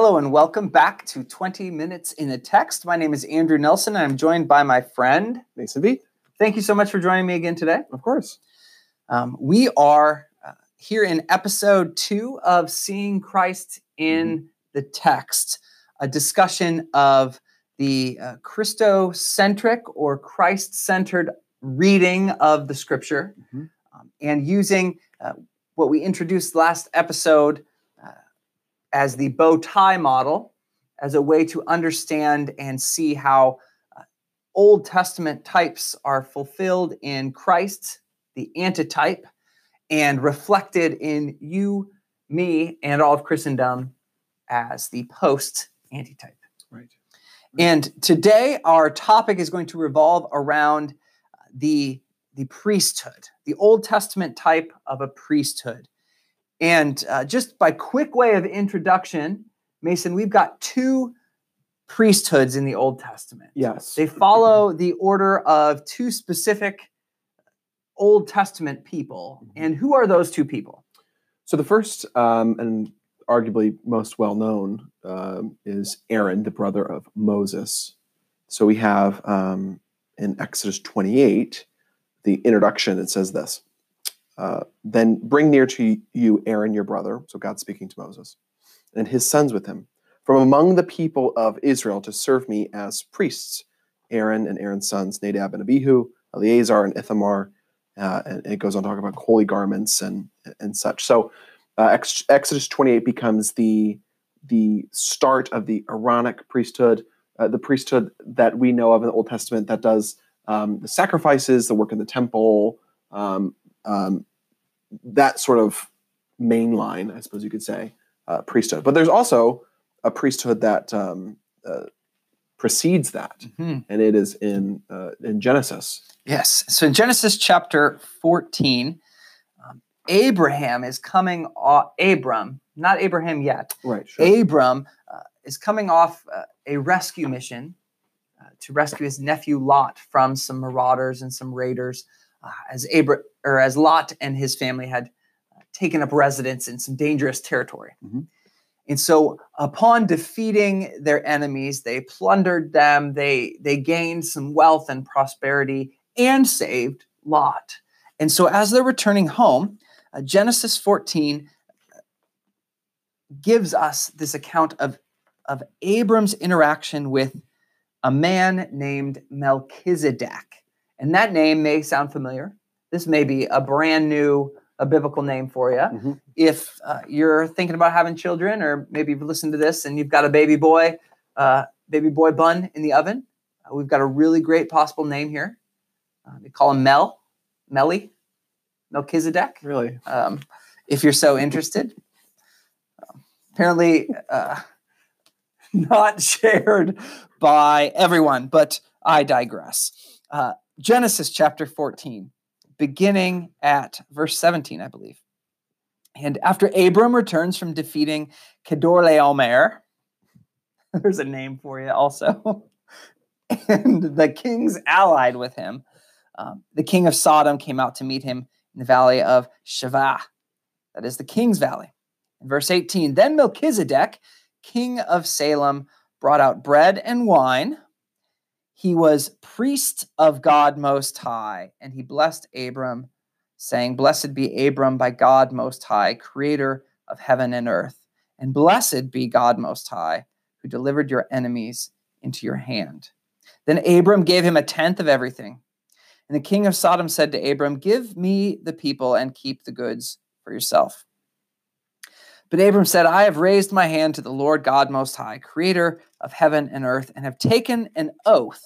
Hello and welcome back to 20 Minutes in a Text. My name is Andrew Nelson and I'm joined by my friend Mason V. Thank you so much for joining me again today. Of course. Um, we are uh, here in episode two of Seeing Christ in mm-hmm. the Text, a discussion of the uh, Christocentric or Christ centered reading of the scripture mm-hmm. um, and using uh, what we introduced last episode as the bow tie model as a way to understand and see how uh, Old Testament types are fulfilled in Christ, the antitype, and reflected in you, me, and all of Christendom as the post antitype. Right. right. And today our topic is going to revolve around the, the priesthood, the Old Testament type of a priesthood. And uh, just by quick way of introduction, Mason, we've got two priesthoods in the Old Testament. Yes. They follow the order of two specific Old Testament people. Mm-hmm. And who are those two people? So the first um, and arguably most well known um, is Aaron, the brother of Moses. So we have um, in Exodus 28 the introduction that says this uh, then bring near to you Aaron, your brother. So God speaking to Moses, and his sons with him, from among the people of Israel to serve me as priests. Aaron and Aaron's sons, Nadab and Abihu, Eleazar and Ithamar. Uh, and it goes on to talk about holy garments and and such. So uh, Exodus 28 becomes the the start of the Aaronic priesthood, uh, the priesthood that we know of in the Old Testament that does um, the sacrifices, the work in the temple, um, um, that sort of main line, I suppose you could say, uh, priesthood. But there's also a priesthood that um, uh, precedes that, mm-hmm. and it is in uh, in Genesis. Yes. So in Genesis chapter 14, um, Abraham is coming off, Abram, not Abraham yet. Right. Sure. Abram uh, is coming off uh, a rescue mission uh, to rescue his nephew Lot from some marauders and some raiders uh, as Abra- or as Lot and his family had uh, taken up residence in some dangerous territory. Mm-hmm. And so, upon defeating their enemies, they plundered them. They they gained some wealth and prosperity and saved Lot. And so, as they're returning home, uh, Genesis 14 uh, gives us this account of of Abram's interaction with a man named Melchizedek. And that name may sound familiar. This may be a brand new a biblical name for you. Mm-hmm. If uh, you're thinking about having children, or maybe you've listened to this and you've got a baby boy, uh, baby boy bun in the oven, uh, we've got a really great possible name here. Uh, they call him Mel, Melly, Melchizedek. Really? Um, if you're so interested. Um, apparently, uh, not shared by everyone, but I digress. Genesis chapter 14, beginning at verse 17, I believe. And after Abram returns from defeating Kedorlaomer, there's a name for you also, and the kings allied with him, um, the king of Sodom came out to meet him in the valley of Shaveh, that is the king's valley. In verse 18, then Melchizedek, king of Salem, brought out bread and wine he was priest of God Most High, and he blessed Abram, saying, Blessed be Abram by God Most High, creator of heaven and earth, and blessed be God Most High, who delivered your enemies into your hand. Then Abram gave him a tenth of everything. And the king of Sodom said to Abram, Give me the people and keep the goods for yourself. But Abram said, I have raised my hand to the Lord God Most High, creator of heaven and earth, and have taken an oath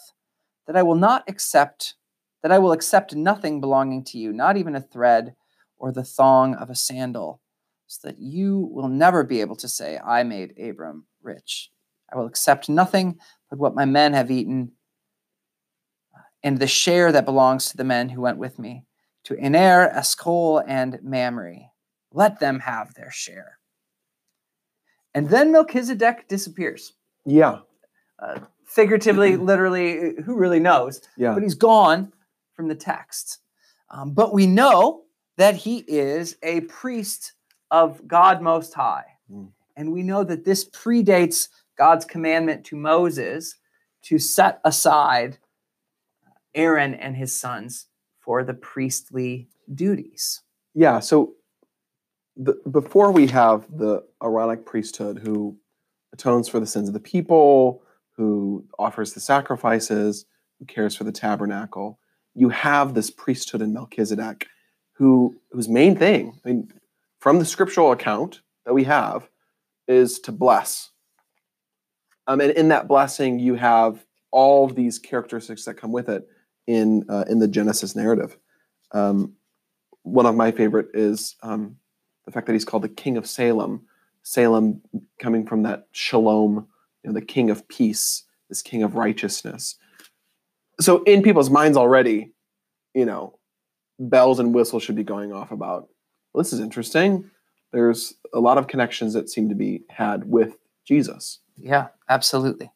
that I will not accept, that I will accept nothing belonging to you, not even a thread or the thong of a sandal, so that you will never be able to say, I made Abram rich. I will accept nothing but what my men have eaten uh, and the share that belongs to the men who went with me, to Aner, Eshcol, and Mamre. Let them have their share. And then Melchizedek disappears. Yeah. Uh, figuratively, literally, who really knows? Yeah. But he's gone from the text. Um, but we know that he is a priest of God Most High. Mm. And we know that this predates God's commandment to Moses to set aside Aaron and his sons for the priestly duties. Yeah. So the, before we have the Aaronic priesthood who atones for the sins of the people, who offers the sacrifices, who cares for the tabernacle, you have this priesthood in Melchizedek who whose main thing, I mean, from the scriptural account that we have, is to bless. Um, and in that blessing, you have all of these characteristics that come with it in uh, in the Genesis narrative. Um, one of my favorite is um, the fact that he's called the King of Salem. Salem coming from that shalom, you know, the King of peace, this King of righteousness. So in people's minds already, you know, bells and whistles should be going off about. Well, this is interesting. There's a lot of connections that seem to be had with Jesus. Yeah, absolutely.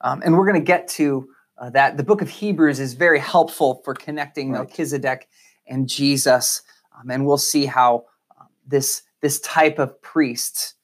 Um, and we're going to get to uh, that. The book of Hebrews is very helpful for connecting Right. Melchizedek and Jesus. Um, and we'll see how this, this type of priest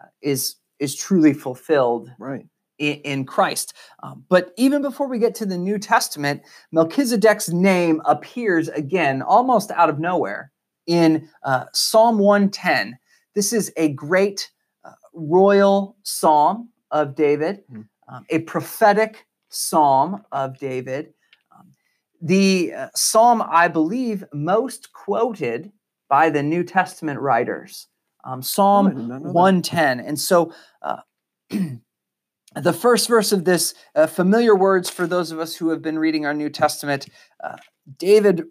uh, is, is truly fulfilled Right. in, in Christ. Um, but even before we get to the New Testament, Melchizedek's name appears again almost out of nowhere in uh, Psalm 110. This is a great uh, royal psalm of David, Mhm. um, a prophetic psalm of David. Um, the uh, psalm, I believe, most quoted by the New Testament writers. Um, Psalm Oh, I did not know that. 110. And so uh, the first verse of this, uh, familiar words for those of us who have been reading our New Testament, uh, David.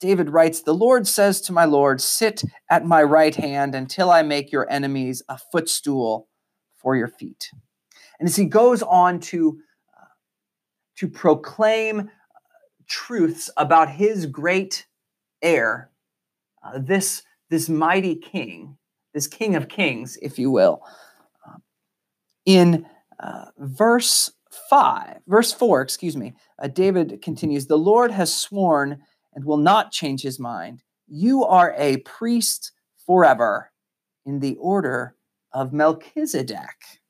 David writes, The Lord says to my Lord, Sit at my right hand until I make your enemies a footstool for your feet. And as he goes on to, uh, to proclaim uh, truths about his great heir, uh, this, this mighty king, this king of kings, if you will, uh, in uh, verse 5, verse 4, excuse me, uh, David continues, The Lord has sworn and will not change his mind. You are a priest forever in the order of Melchizedek.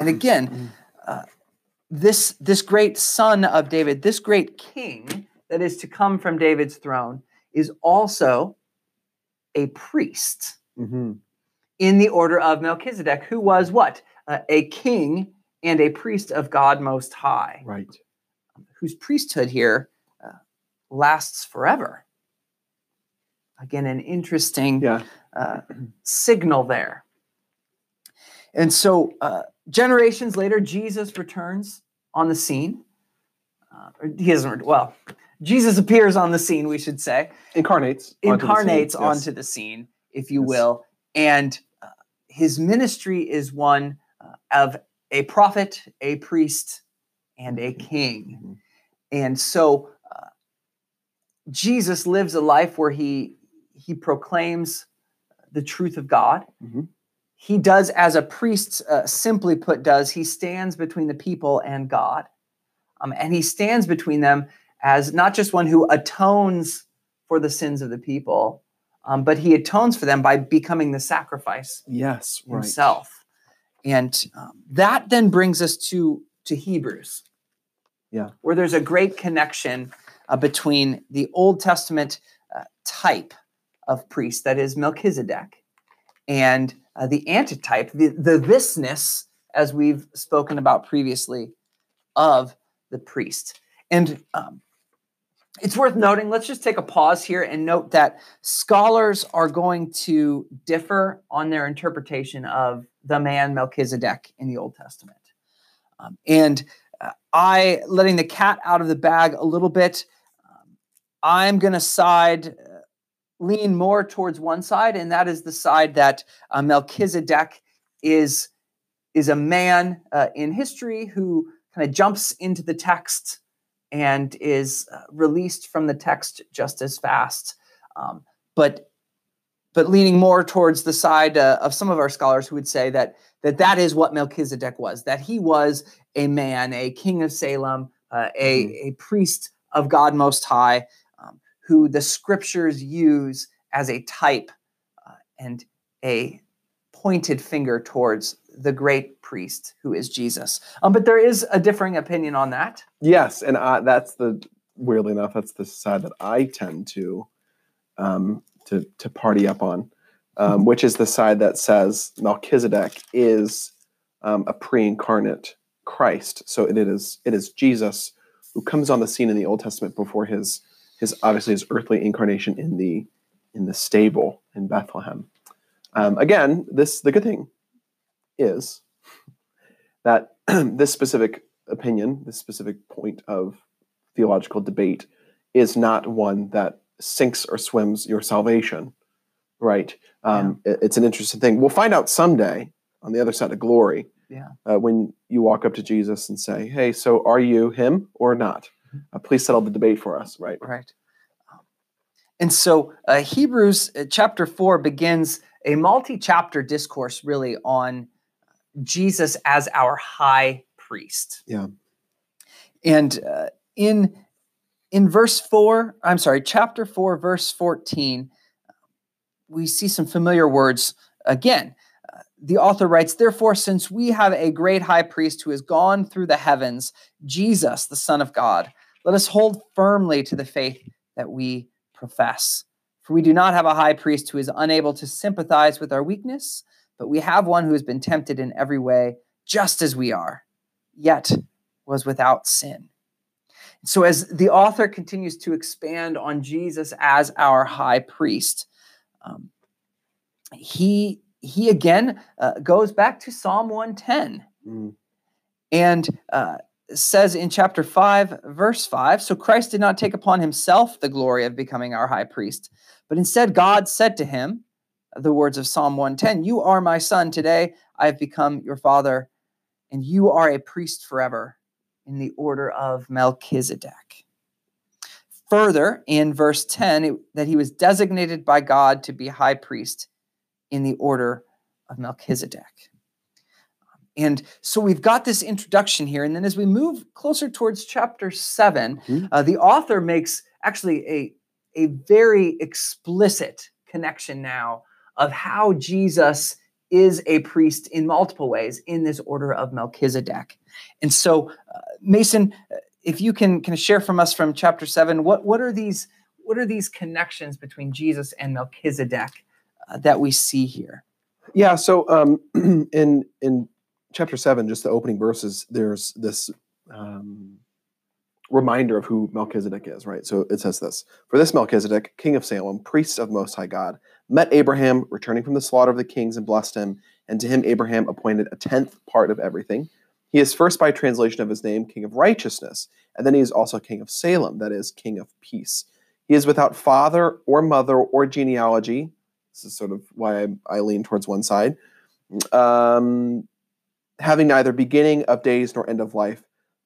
And again, uh, this, this great son of David, this great king that is to come from David's throne, is also a priest hmm in the order of Melchizedek, who was what? Uh, a king and a priest of God Most High, Right. whose priesthood here uh, lasts forever. Again, an interesting Yeah. uh, signal there. And so, uh, generations later, Jesus returns on the scene. Uh, he doesn't, well, Jesus appears on the scene, we should say Incarnates. onto the scene. incarnates Yes. onto the scene, if you Yes. will, and uh, his ministry is one uh, of a prophet, a priest, and a king. Mhm. And so uh, Jesus lives a life where he he proclaims the truth of God. Mhm. He does as a priest, uh, simply put, does he stands between the people and God, um, and he stands between them as not just one who atones for the sins of the people, um, but he atones for them by becoming the sacrifice Yes. Right. himself. And um, that then brings us to to Hebrews. Yeah. Where there's a great connection uh, between the Old Testament uh, type of priest, that is Melchizedek, and uh, the antitype, the, the thisness, as we've spoken about previously, of the priest. And um, it's worth noting, let's just take a pause here and note that scholars are going to differ on their interpretation of the man Melchizedek in the Old Testament. Um, and uh, I, letting the cat out of the bag a little bit, um, I'm going to side, uh, lean more towards one side, and that is the side that uh, Melchizedek is, is a man uh, in history who kind of jumps into the text and is uh, released from the text just as fast. Um, but but leaning more towards the side uh, of some of our scholars who would say that that that is what Melchizedek was, that he was a man, a king of Salem, uh, a, Mhm. a priest of God Most High, um, who the scriptures use as a type uh, and a pointed finger towards the great priest who is Jesus. Um, but there is a differing opinion on that. Yes, and I, that's the weirdly enough, that's the side that I tend to um, to to party up on, um, which is the side that says Melchizedek is um, a pre-incarnate Christ. So it is it is Jesus who comes on the scene in the Old Testament before his his obviously his earthly incarnation in the in the stable in Bethlehem. Um, again, this the good thing is that this specific opinion, this specific point of theological debate, is not one that sinks or swims your salvation. Right? Um, it- it's an interesting thing. We'll find out someday on the other side of glory Yeah. uh, when you walk up to Jesus and say, "Hey, so are you him or not? Uh, please settle the debate for us." Right? Right. Um, And so uh, Hebrews uh, chapter 4 begins a multi chapter discourse really on Jesus as our high priest. Yeah. And uh, in in verse 4, I'm sorry, chapter 4 verse 14, we see some familiar words again. Uh, the author writes, Therefore, since we have a great high priest who has gone through the heavens, Jesus, the Son of God, let us hold firmly to the faith that we profess. For we do not have a high priest who is unable to sympathize with our weakness, but we have one who has been tempted in every way, just as we are, yet was without sin. So, as the author continues to expand on Jesus as our high priest, um, he he again uh, goes back to Psalm 110 Mm. and uh, says in chapter 5, verse 5 So Christ did not take upon himself the glory of becoming our high priest, but instead God said to him, the words of Psalm 110 You are my son, today I have become your father, and you are a priest forever in the order of Melchizedek. Further, in verse 10, it- that he was designated by God to be high priest in the order of Melchizedek. And so we've got this introduction here. And then as we move closer towards chapter 7 Mhm. uh, the author makes actually a, a very explicit connection now of how Jesus is a priest in multiple ways in this order of Melchizedek. And so, uh, Mason, uh, if you can kind of share from us from chapter 7, what, what are these what are these connections between Jesus and Melchizedek uh, that we see here? Yeah. So um, in in chapter seven, just the opening verses, there's this um, reminder of who Melchizedek is. Right. So it says this: For this Melchizedek, king of Salem, priest of Most High God, met Abraham returning from the slaughter of the kings and blessed him, and to him Abraham appointed a tenth part of everything. He is first by translation of his name king of righteousness, and then he is also king of Salem, that is, king of peace. He is without father or mother or genealogy. This is sort of why I, I lean towards one side. Um, having neither beginning of days nor end of life,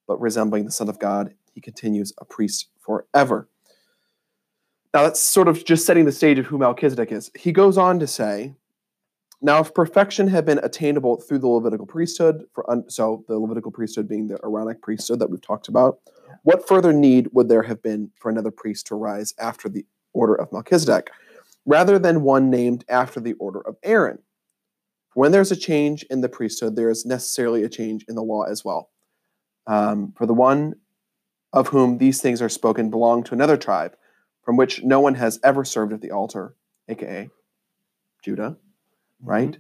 but resembling the Son of God, he continues a priest forever. Now, that's sort of just setting the stage of who Melchizedek is. He goes on to say, Now, if perfection had been attainable through the Levitical priesthood, for un- so the Levitical priesthood being the Aaronic priesthood that we've talked about, what further need would there have been for another priest to rise after the order of Melchizedek, rather than one named after the order of Aaron? When there's a change in the priesthood, there is necessarily a change in the law as well. Um, for the one of whom these things are spoken belonged to another tribe, from which no one has ever served at the altar, aka Judah, right?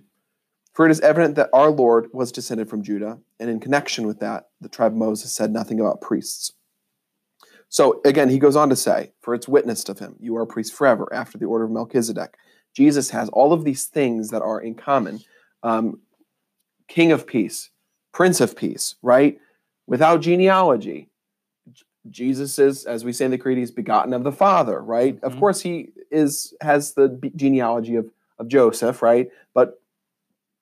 For it is evident that our Lord was descended from Judah, and in connection with that, the tribe of Moses said nothing about priests. So again, he goes on to say, For it's witnessed of him, you are a priest forever after the order of Melchizedek. Jesus has all of these things that are in common um, King of peace, Prince of peace, right? Without genealogy. Jesus is, as we say in the Creed, he's begotten of the Father, right? Of Mhm. course, he is has the genealogy of of Joseph, right? But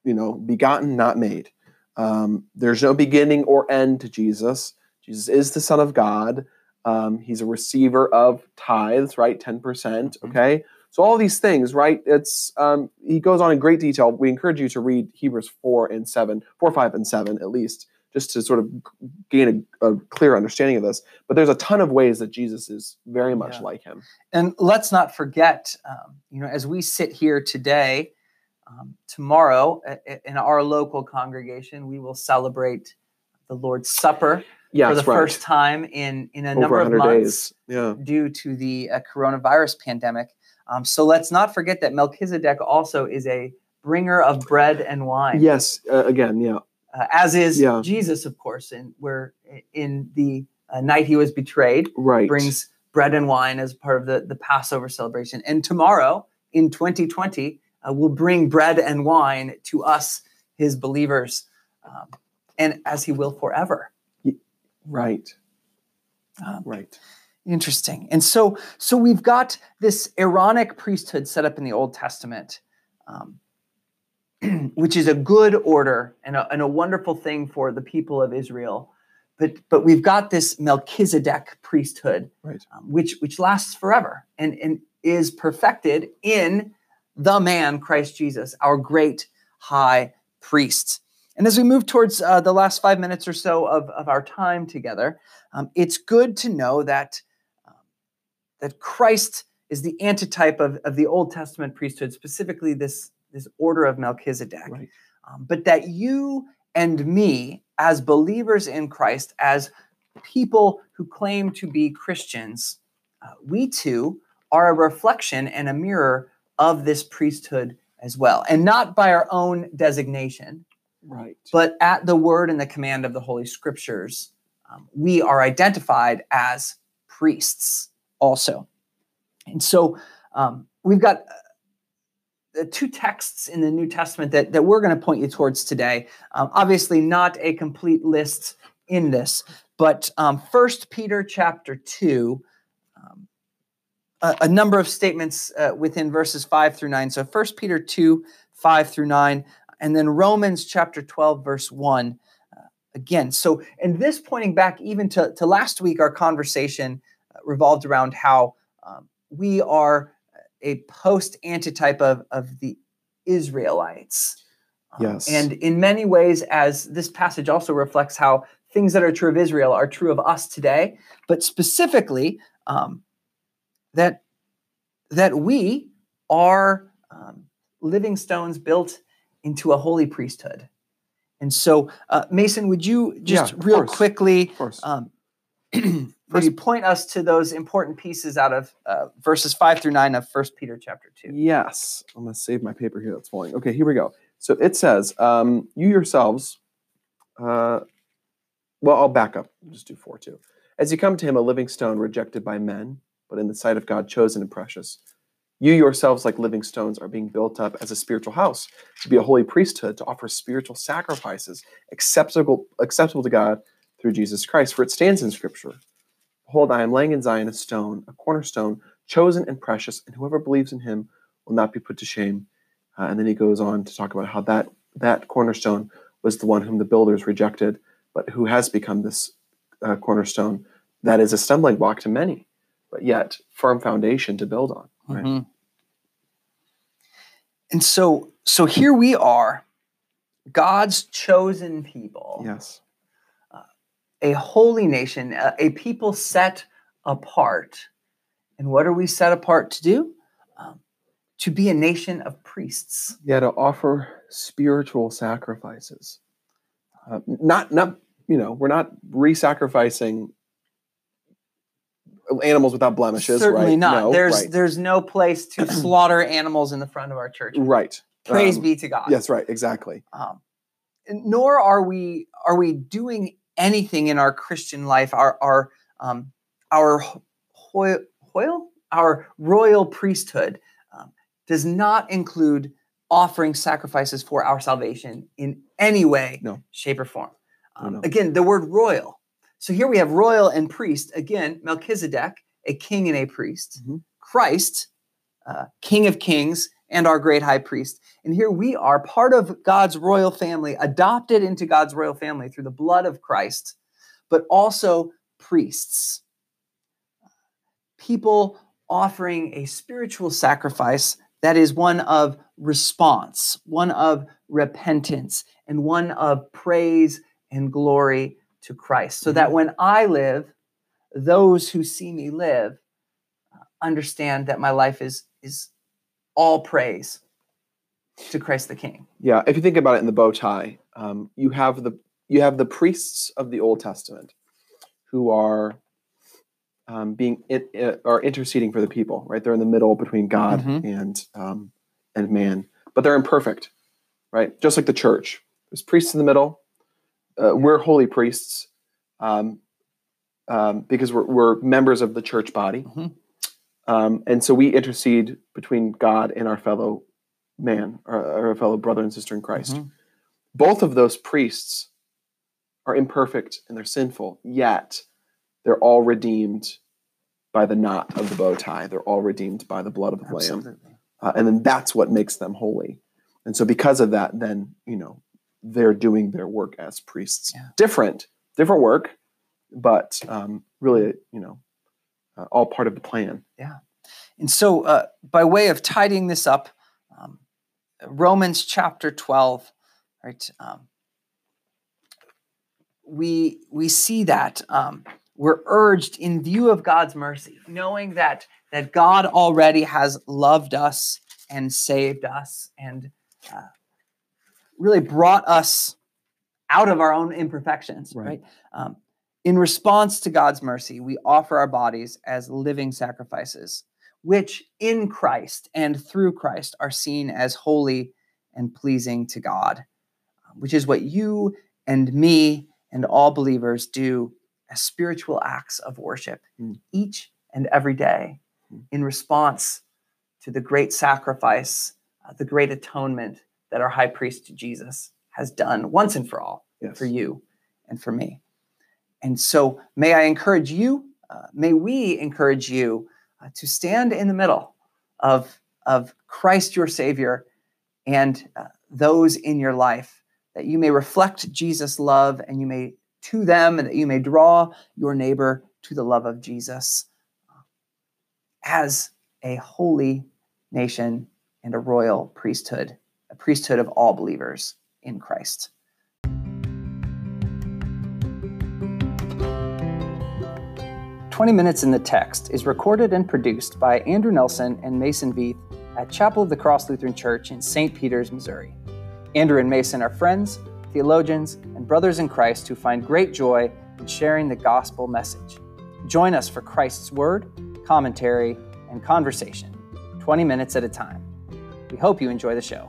you know, begotten, not made. Um, there's no beginning or end to Jesus. Jesus is the Son of God. Um, he's a receiver of tithes, right? 10%. Mhm. Okay. So all these things, right? It's um, he goes on in great detail. We encourage you to read Hebrews 4 and 7, 4, 5, and 7 at least, just to sort of gain a, a clear understanding of this. But there's a ton of ways that Jesus is very much Yeah. like him. And let's not forget, um, you know, as we sit here today, um, tomorrow in our local congregation, we will celebrate the Lord's Supper Yeah, for the right. first time in, in a Over number of months. Yeah. due to the uh, coronavirus pandemic. Um, so let's not forget that Melchizedek also is a bringer of bread and wine, Yes. Uh, again, yeah. uh, as is Yeah. Jesus, of course, in where in the uh, night he was betrayed, Right. brings bread and wine as part of the, the Passover celebration. And tomorrow in 2020, uh, will bring bread and wine to us, his believers, um, and as he will forever. Right. Um, Right. Interesting. And so, so we've got this Aaronic priesthood set up in the Old Testament, um, which is a good order and a, and a wonderful thing for the people of Israel. But but we've got this Melchizedek priesthood, Right. um, which which lasts forever and and is perfected in the man Christ Jesus, our great high priest. And as we move towards uh, the last five minutes or so of, of our time together, um, it's good to know that that Christ is the antitype of, of the Old Testament priesthood, specifically this, this order of Melchizedek. Right. Um, but that you and me, as believers in Christ, as people who claim to be Christians, uh, we too are a reflection and a mirror of this priesthood as well. And not by our own designation, Right. but at the word and the command of the Holy Scriptures, um, we are identified as priests also. And so um, we've got uh, two texts in the New Testament that, that we're going to point you towards today. Um, obviously, not a complete list in this, but um, First Peter chapter 2. um, A, number of statements uh, within verses 5 through 9. So, First Peter 2, 5 through 9 and then Romans chapter 12, verse 1 uh, again. So, and this pointing back even to, to last week, our conversation revolved around how um, we are a post antitype of, of the Israelites. Um, Yes. And in many ways, as this passage also reflects how things that are true of Israel are true of us today, but specifically um, that that we are um, living stones built into a holy priesthood. And so, uh, Mason, would you just Yeah, real course. quickly Um, maybe point us to those important pieces out of uh, verses five through nine of First Peter chapter two? Yes. I'm going to save my paper here that's falling. Okay, here we go. So it says, um, you yourselves, uh, well, I'll back up. I'll just do four, too. As you come to him, a living stone rejected by men, but in the sight of God, chosen and precious. You yourselves, like living stones, are being built up as a spiritual house to be a holy priesthood, to offer spiritual sacrifices acceptable, acceptable to God through Jesus Christ. For it stands in Scripture Behold, I am laying in Zion a stone, a cornerstone, chosen and precious, and whoever believes in him will not be put to shame. Uh, and then he goes on to talk about how that that cornerstone was the one whom the builders rejected, but who has become this uh, cornerstone that is a stumbling block to many, but yet firm foundation to build on. Right? Mhm. And so, so here we are, God's chosen people. Yes. A holy nation, a, a people set apart. And what are we set apart to do? Um, to be a nation of priests. Yeah, to offer spiritual sacrifices. Uh, not, not, you know, we're not re-sacrificing animals without blemishes. Certainly right? not. No, there's right. there's no place to slaughter animals in the front of our church. right. Praise Um, be to God. Yes, right, exactly. Um, nor are we are we doing anything in our Christian life. Our our um, our hoil, hoil our royal priesthood um, does not include offering sacrifices for our salvation in any way, No. shape, or form. Um, no. Again, the word royal. So here we have royal and priest. Again, Melchizedek, a king and a priest. Mhm. Christ, uh, King of Kings, and our great high priest. And here we are, part of God's royal family, adopted into God's royal family through the blood of Christ, but also priests. People offering a spiritual sacrifice that is one of response, one of repentance, and one of praise and glory to Christ. So that when I live, those who see me live uh, understand that my life is, is all praise to Christ the King. Yeah, if you think about it in the bow tie, um, you have the you have the priests of the Old Testament who are um, being in, uh, are interceding for the people. Right, they're in the middle between God Mhm. and um, and man, but they're imperfect. Right, just like the church. There's priests in the middle. Uh, we're holy priests um, um, because we're, we're members of the church body, Mhm. Um, and so we intercede between God and our fellow man, or, our fellow brother and sister in Christ Mhm. both of those priests are imperfect and they're sinful, yet they're all redeemed by the knot of the bow tie. They're all redeemed by the blood of the lamb. Uh, and then that's what makes them holy. And so because of that, then, you know, they're doing their work as priests. Yeah. Different, different work, but um, really, you know, uh, all part of the plan. Yeah. And so, uh, by way of tidying this up, um, Romans chapter 12, right? Um, we, we see that um, we're urged in view of God's mercy, knowing that, that God already has loved us and saved us and uh, really brought us out of our own imperfections, Right. right? Um, in response to God's mercy, we offer our bodies as living sacrifices which in Christ and through Christ are seen as holy and pleasing to God, which is what you and me and all believers do as spiritual acts of worship Mm. each and every day Mm. in response to the great sacrifice, uh, the great atonement that our high priest Jesus has done once and for all Yes. for you and for me. And so, may I encourage you, uh, may we encourage you uh, to stand in the middle of, of Christ your Savior and uh, those in your life, that you may reflect Jesus' love and you may to them, and that you may draw your neighbor to the love of Jesus uh, as a holy nation and a royal priesthood, a priesthood of all believers in Christ. Twenty Minutes in the Text is recorded and produced by Andrew Nelson and Mason Veith at Chapel of the Cross Lutheran Church in St. Peters, Missouri. Andrew and Mason are friends, theologians, and brothers in Christ who find great joy in sharing the gospel message. Join us for Christ's Word, commentary, and conversation, 20 minutes at a time. We hope you enjoy the show.